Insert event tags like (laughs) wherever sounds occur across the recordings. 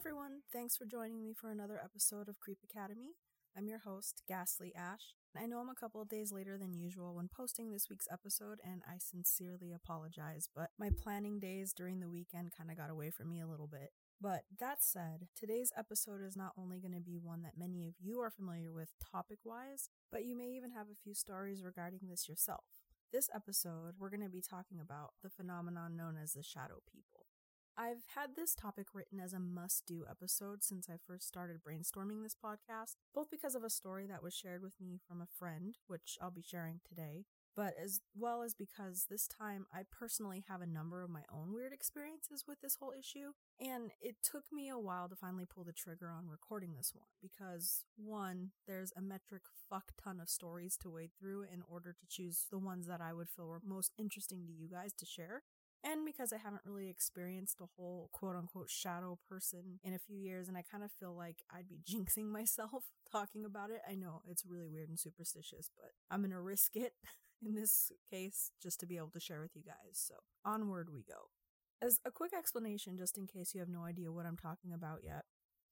everyone, thanks for joining me for another episode of Creep Academy. I'm your host, Ghastly Ash. I know I'm a couple of days later than usual when posting this week's episode, and I sincerely apologize, but my planning days during the weekend kind of got away from me a little bit. But that said, today's episode is not only going to be one that many of you are familiar with topic wise, but you may even have a few stories regarding this yourself. This episode, we're going to be talking about the phenomenon known as the shadow people. I've had this topic written as a must do episode since I first started brainstorming this podcast, both because of a story that was shared with me from a friend, which I'll be sharing today, but as well as because this time I personally have a number of my own weird experiences with this whole issue, and it took me a while to finally pull the trigger on recording this one because one, there's a metric fuck ton of stories to wade through in order to choose the ones that I would feel were most interesting to you guys to share and because I haven't really experienced a whole quote unquote shadow person in a few years, and I kind of feel like I'd be (laughs) jinxing myself talking about it. I know it's really weird and superstitious, but I'm gonna risk it (laughs) in this case just to be able to share with you guys. So, onward we go. As a quick explanation, just in case you have no idea what I'm talking about yet,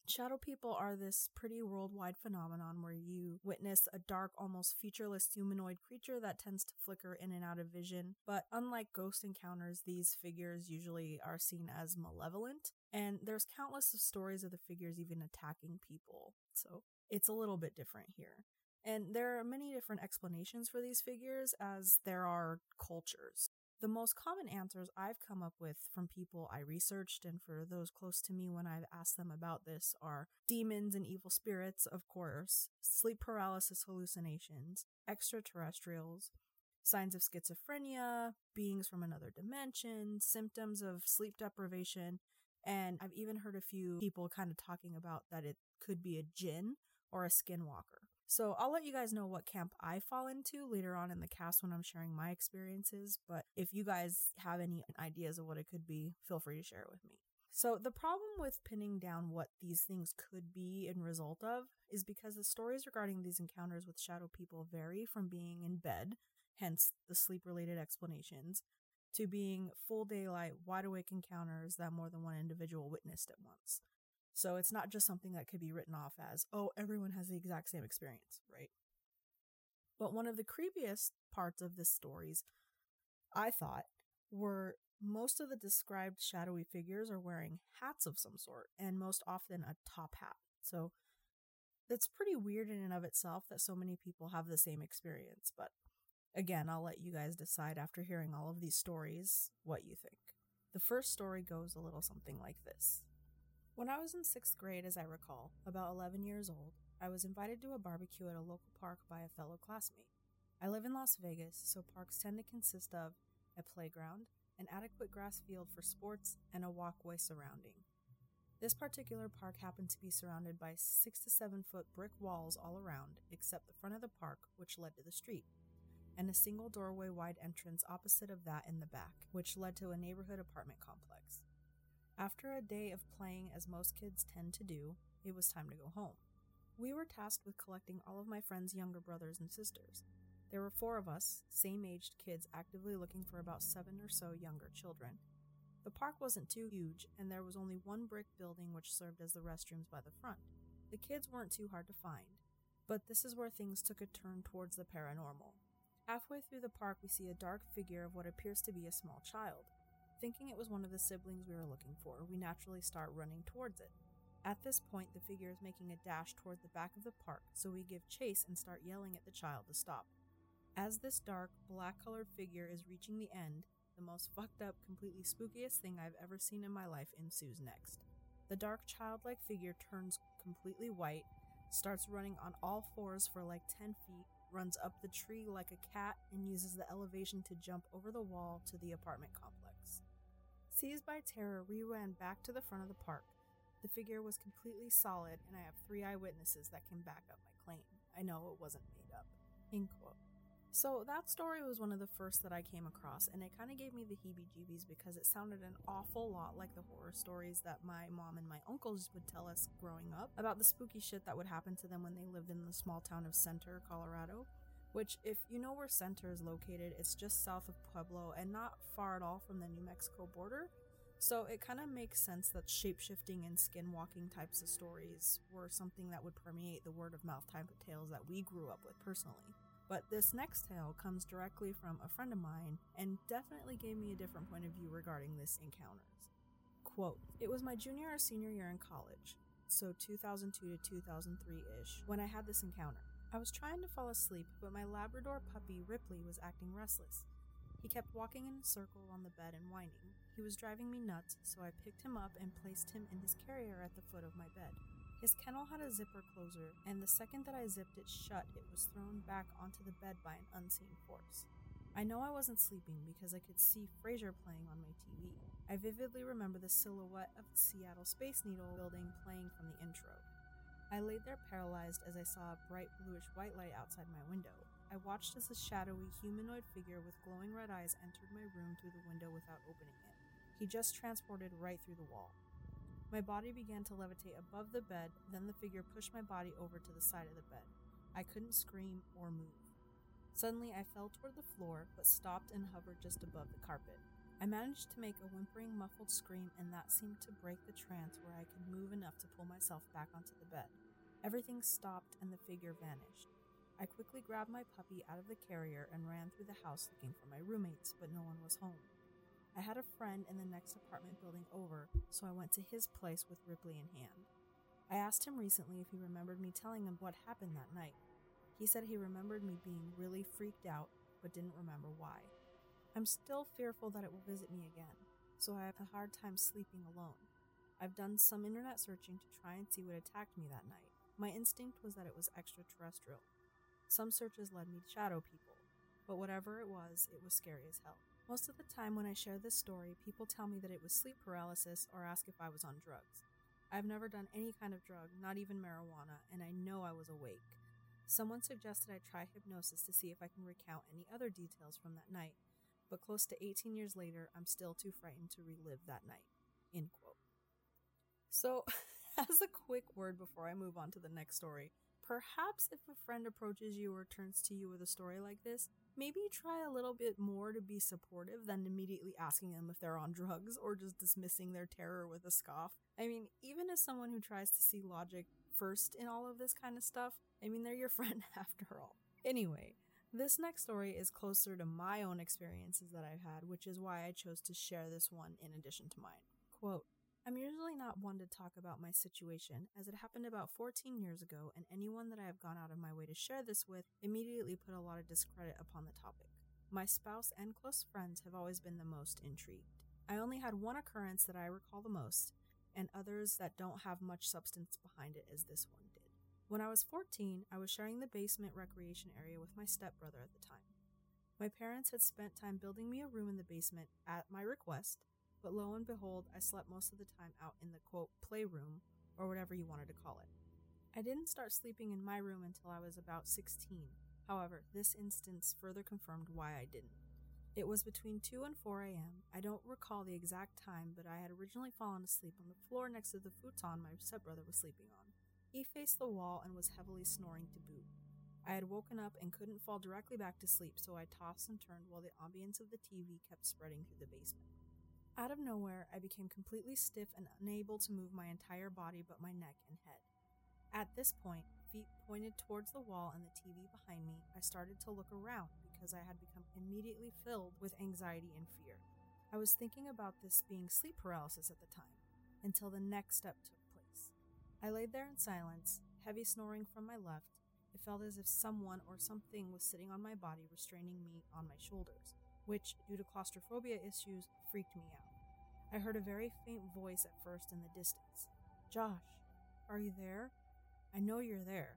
Shadow people are this pretty worldwide phenomenon where you witness a dark, almost featureless humanoid creature that tends to flicker in and out of vision. But unlike ghost encounters, these figures usually are seen as malevolent, and there's countless of stories of the figures even attacking people. So it's a little bit different here. And there are many different explanations for these figures, as there are cultures. The most common answers I've come up with from people I researched and for those close to me when I've asked them about this are demons and evil spirits, of course, sleep paralysis hallucinations, extraterrestrials, signs of schizophrenia, beings from another dimension, symptoms of sleep deprivation, and I've even heard a few people kind of talking about that it could be a jinn or a skinwalker. So I'll let you guys know what camp I fall into later on in the cast when I'm sharing my experiences. But if you guys have any ideas of what it could be, feel free to share it with me. So the problem with pinning down what these things could be in result of is because the stories regarding these encounters with shadow people vary from being in bed, hence the sleep related explanations, to being full daylight, wide awake encounters that more than one individual witnessed at once. So it's not just something that could be written off as, oh, everyone has the exact same experience, right? But one of the creepiest parts of this stories, I thought, were most of the described shadowy figures are wearing hats of some sort, and most often a top hat. So that's pretty weird in and of itself that so many people have the same experience. But again, I'll let you guys decide after hearing all of these stories what you think. The first story goes a little something like this. When I was in sixth grade, as I recall, about 11 years old, I was invited to a barbecue at a local park by a fellow classmate. I live in Las Vegas, so parks tend to consist of a playground, an adequate grass field for sports, and a walkway surrounding. This particular park happened to be surrounded by six to seven foot brick walls all around, except the front of the park, which led to the street, and a single doorway wide entrance opposite of that in the back, which led to a neighborhood apartment complex. After a day of playing as most kids tend to do, it was time to go home. We were tasked with collecting all of my friends' younger brothers and sisters. There were four of us, same aged kids, actively looking for about seven or so younger children. The park wasn't too huge, and there was only one brick building which served as the restrooms by the front. The kids weren't too hard to find, but this is where things took a turn towards the paranormal. Halfway through the park, we see a dark figure of what appears to be a small child. Thinking it was one of the siblings we were looking for, we naturally start running towards it. At this point, the figure is making a dash toward the back of the park, so we give chase and start yelling at the child to stop. As this dark, black colored figure is reaching the end, the most fucked up, completely spookiest thing I've ever seen in my life ensues next. The dark, childlike figure turns completely white, starts running on all fours for like 10 feet, runs up the tree like a cat, and uses the elevation to jump over the wall to the apartment complex. Seized by terror, we ran back to the front of the park. The figure was completely solid, and I have three eyewitnesses that can back up my claim. I know it wasn't made up. End quote. So, that story was one of the first that I came across, and it kind of gave me the heebie jeebies because it sounded an awful lot like the horror stories that my mom and my uncles would tell us growing up about the spooky shit that would happen to them when they lived in the small town of Center, Colorado which, if you know where Center is located, it's just south of Pueblo and not far at all from the New Mexico border. So it kind of makes sense that shapeshifting and skinwalking types of stories were something that would permeate the word of mouth type of tales that we grew up with personally. But this next tale comes directly from a friend of mine and definitely gave me a different point of view regarding this encounters. Quote, It was my junior or senior year in college, so 2002 to 2003 ish, when I had this encounter. I was trying to fall asleep, but my Labrador puppy Ripley was acting restless. He kept walking in a circle on the bed and whining. He was driving me nuts, so I picked him up and placed him in his carrier at the foot of my bed. His kennel had a zipper closer, and the second that I zipped it shut, it was thrown back onto the bed by an unseen force. I know I wasn't sleeping because I could see Frasier playing on my TV. I vividly remember the silhouette of the Seattle Space Needle building playing from the intro. I laid there paralyzed as I saw a bright bluish white light outside my window. I watched as a shadowy humanoid figure with glowing red eyes entered my room through the window without opening it. He just transported right through the wall. My body began to levitate above the bed, then the figure pushed my body over to the side of the bed. I couldn't scream or move. Suddenly, I fell toward the floor, but stopped and hovered just above the carpet. I managed to make a whimpering, muffled scream, and that seemed to break the trance where I could move enough to pull myself back onto the bed. Everything stopped and the figure vanished. I quickly grabbed my puppy out of the carrier and ran through the house looking for my roommates, but no one was home. I had a friend in the next apartment building over, so I went to his place with Ripley in hand. I asked him recently if he remembered me telling him what happened that night. He said he remembered me being really freaked out, but didn't remember why. I'm still fearful that it will visit me again, so I have a hard time sleeping alone. I've done some internet searching to try and see what attacked me that night. My instinct was that it was extraterrestrial. Some searches led me to shadow people, but whatever it was, it was scary as hell. Most of the time when I share this story, people tell me that it was sleep paralysis or ask if I was on drugs. I've never done any kind of drug, not even marijuana, and I know I was awake. Someone suggested I try hypnosis to see if I can recount any other details from that night, but close to 18 years later, I'm still too frightened to relive that night. End quote. So, (laughs) as a quick word before I move on to the next story, perhaps if a friend approaches you or turns to you with a story like this, maybe try a little bit more to be supportive than immediately asking them if they're on drugs or just dismissing their terror with a scoff. I mean, even as someone who tries to see logic first in all of this kind of stuff, I mean, they're your (laughs) friend after all. Anyway, this next story is closer to my own experiences that I've had, which is why I chose to share this one in addition to mine. Quote, I'm usually not one to talk about my situation, as it happened about 14 years ago, and anyone that I have gone out of my way to share this with immediately put a lot of discredit upon the topic. My spouse and close friends have always been the most intrigued. I only had one occurrence that I recall the most, and others that don't have much substance behind it as this one. When I was 14, I was sharing the basement recreation area with my stepbrother at the time. My parents had spent time building me a room in the basement at my request, but lo and behold, I slept most of the time out in the quote playroom, or whatever you wanted to call it. I didn't start sleeping in my room until I was about 16. However, this instance further confirmed why I didn't. It was between 2 and 4 a.m. I don't recall the exact time, but I had originally fallen asleep on the floor next to the futon my stepbrother was sleeping on. He faced the wall and was heavily snoring to boot. I had woken up and couldn't fall directly back to sleep, so I tossed and turned while the ambience of the TV kept spreading through the basement. Out of nowhere, I became completely stiff and unable to move my entire body but my neck and head. At this point, feet pointed towards the wall and the TV behind me, I started to look around because I had become immediately filled with anxiety and fear. I was thinking about this being sleep paralysis at the time, until the next step took. I laid there in silence, heavy snoring from my left. It felt as if someone or something was sitting on my body, restraining me on my shoulders, which, due to claustrophobia issues, freaked me out. I heard a very faint voice at first in the distance. Josh, are you there? I know you're there.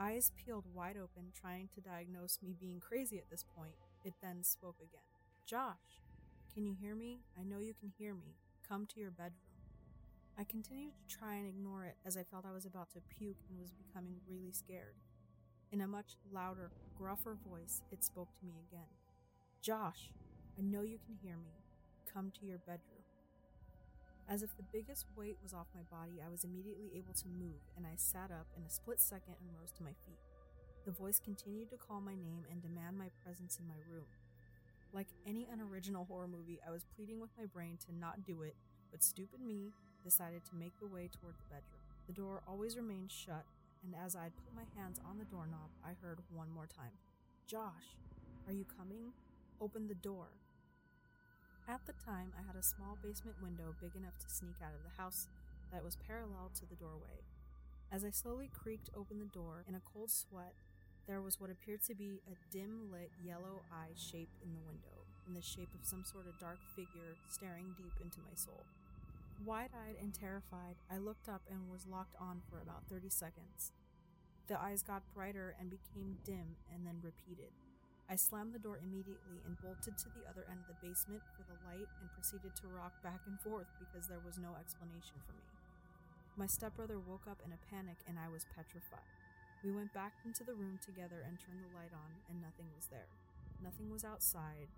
Eyes peeled wide open, trying to diagnose me being crazy at this point, it then spoke again. Josh, can you hear me? I know you can hear me. Come to your bedroom. I continued to try and ignore it as I felt I was about to puke and was becoming really scared. In a much louder, gruffer voice, it spoke to me again. Josh, I know you can hear me come to your bedroom. As if the biggest weight was off my body, I was immediately able to move, and I sat up in a split second and rose to my feet. The voice continued to call my name and demand my presence in my room. Like any unoriginal horror movie, I was pleading with my brain to not do it, but stupid me decided to make the way toward the bedroom. The door always remained shut, and as I'd put my hands on the doorknob, I heard one more time Josh, are you coming? Open the door. At the time, I had a small basement window big enough to sneak out of the house that was parallel to the doorway. As I slowly creaked open the door in a cold sweat, there was what appeared to be a dim lit yellow eye shape in the window, in the shape of some sort of dark figure staring deep into my soul. Wide eyed and terrified, I looked up and was locked on for about 30 seconds. The eyes got brighter and became dim and then repeated. I slammed the door immediately and bolted to the other end of the basement for the light and proceeded to rock back and forth because there was no explanation for me. My stepbrother woke up in a panic and I was petrified. We went back into the room together and turned the light on, and nothing was there. Nothing was outside,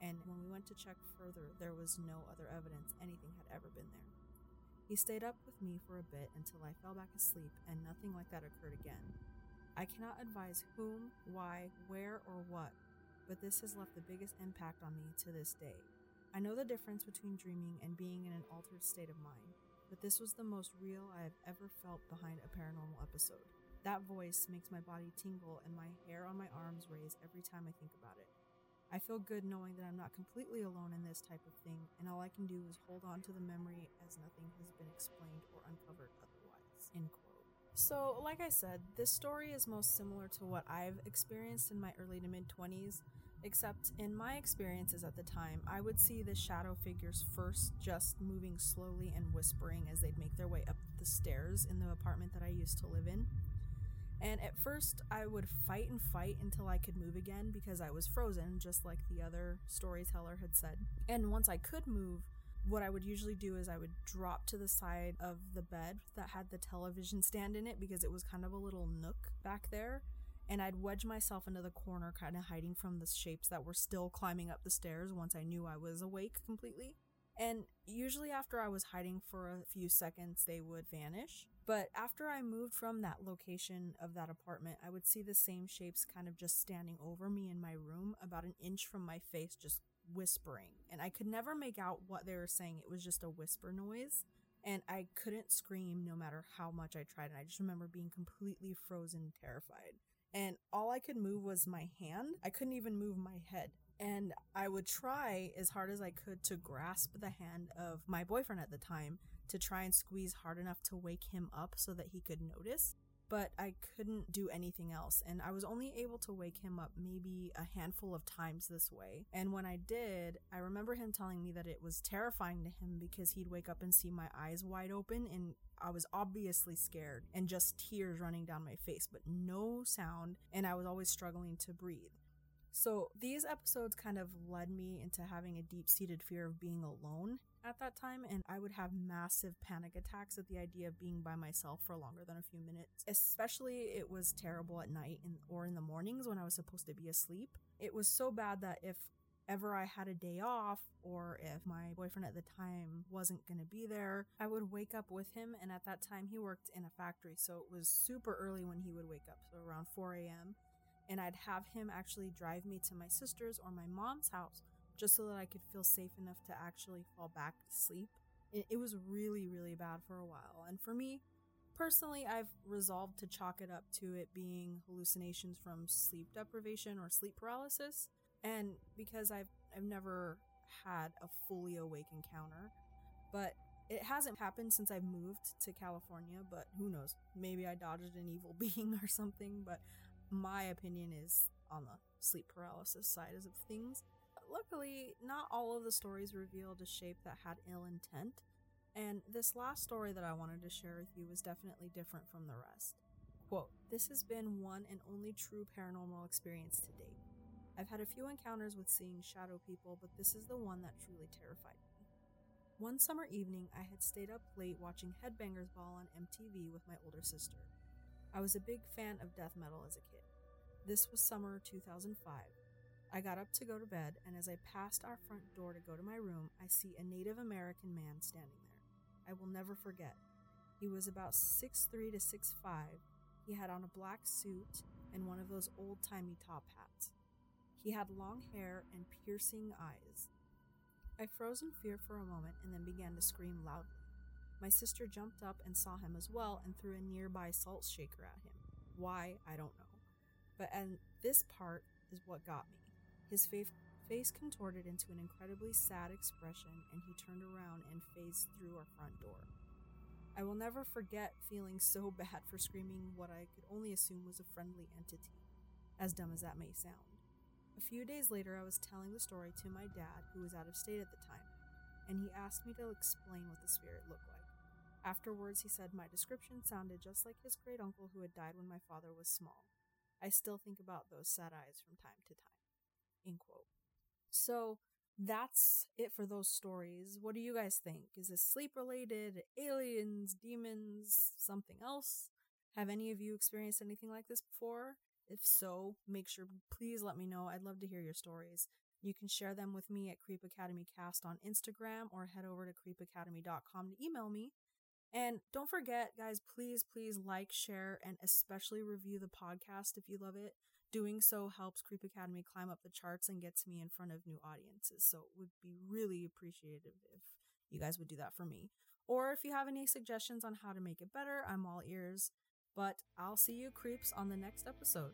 and when we went to check further, there was no other evidence anything had ever been there. He stayed up with me for a bit until I fell back asleep, and nothing like that occurred again. I cannot advise whom, why, where, or what, but this has left the biggest impact on me to this day. I know the difference between dreaming and being in an altered state of mind, but this was the most real I have ever felt behind a paranormal episode. That voice makes my body tingle and my hair on my arms raise every time I think about it. I feel good knowing that I'm not completely alone in this type of thing, and all I can do is hold on to the memory as nothing has been explained or uncovered otherwise. End quote. So, like I said, this story is most similar to what I've experienced in my early to mid 20s, except in my experiences at the time, I would see the shadow figures first just moving slowly and whispering as they'd make their way up the stairs in the apartment that I used to live in. And at first, I would fight and fight until I could move again because I was frozen, just like the other storyteller had said. And once I could move, what I would usually do is I would drop to the side of the bed that had the television stand in it because it was kind of a little nook back there. And I'd wedge myself into the corner, kind of hiding from the shapes that were still climbing up the stairs once I knew I was awake completely. And usually, after I was hiding for a few seconds, they would vanish. But after I moved from that location of that apartment, I would see the same shapes kind of just standing over me in my room, about an inch from my face, just whispering. And I could never make out what they were saying. It was just a whisper noise. And I couldn't scream no matter how much I tried. And I just remember being completely frozen, terrified. And all I could move was my hand. I couldn't even move my head. And I would try as hard as I could to grasp the hand of my boyfriend at the time to try and squeeze hard enough to wake him up so that he could notice. But I couldn't do anything else, and I was only able to wake him up maybe a handful of times this way. And when I did, I remember him telling me that it was terrifying to him because he'd wake up and see my eyes wide open, and I was obviously scared and just tears running down my face, but no sound, and I was always struggling to breathe. So these episodes kind of led me into having a deep seated fear of being alone at that time, and I would have massive panic attacks at the idea of being by myself for longer than a few minutes. Especially, it was terrible at night and, or in the mornings when I was supposed to be asleep. It was so bad that if ever I had a day off or if my boyfriend at the time wasn't going to be there, I would wake up with him. And at that time, he worked in a factory, so it was super early when he would wake up, so around 4 a.m and I'd have him actually drive me to my sister's or my mom's house just so that I could feel safe enough to actually fall back to sleep. It, it was really, really bad for a while. And for me, personally, I've resolved to chalk it up to it being hallucinations from sleep deprivation or sleep paralysis. And because I've, I've never had a fully awake encounter, but it hasn't happened since I've moved to California, but who knows? Maybe I dodged an evil (laughs) being or something, but my opinion is on the sleep paralysis side of things. Luckily, not all of the stories revealed a shape that had ill intent, and this last story that I wanted to share with you was definitely different from the rest. Quote, This has been one and only true paranormal experience to date. I've had a few encounters with seeing shadow people, but this is the one that truly terrified me. One summer evening, I had stayed up late watching Headbangers Ball on MTV with my older sister. I was a big fan of death metal as a kid. This was summer 2005. I got up to go to bed, and as I passed our front door to go to my room, I see a Native American man standing there. I will never forget. He was about six three to six five. He had on a black suit and one of those old timey top hats. He had long hair and piercing eyes. I froze in fear for a moment and then began to scream loudly. My sister jumped up and saw him as well and threw a nearby salt shaker at him. Why, I don't know. But and this part is what got me. His face face contorted into an incredibly sad expression and he turned around and phased through our front door. I will never forget feeling so (laughs) bad for screaming what I could only assume was a friendly entity, as dumb as that may sound. A few days later, I was telling the story to my dad, who was out of state at the time, and he asked me to explain what the spirit looked like. Afterwards, he said my description sounded just like his great uncle who had died when my father was small. I still think about those sad eyes from time to time. End quote. So that's it for those stories. What do you guys think? Is this sleep related? Aliens, demons, something else? Have any of you experienced anything like this before? If so, make sure please let me know. I'd love to hear your stories. You can share them with me at Creep Academy Cast on Instagram or head over to creepacademy.com to email me. And don't forget, guys, please, please like, share, and especially review the podcast if you love it. Doing so helps Creep Academy climb up the charts and gets me in front of new audiences. So it would be really appreciative if you guys would do that for me. Or if you have any suggestions on how to make it better, I'm all ears. But I'll see you creeps on the next episode.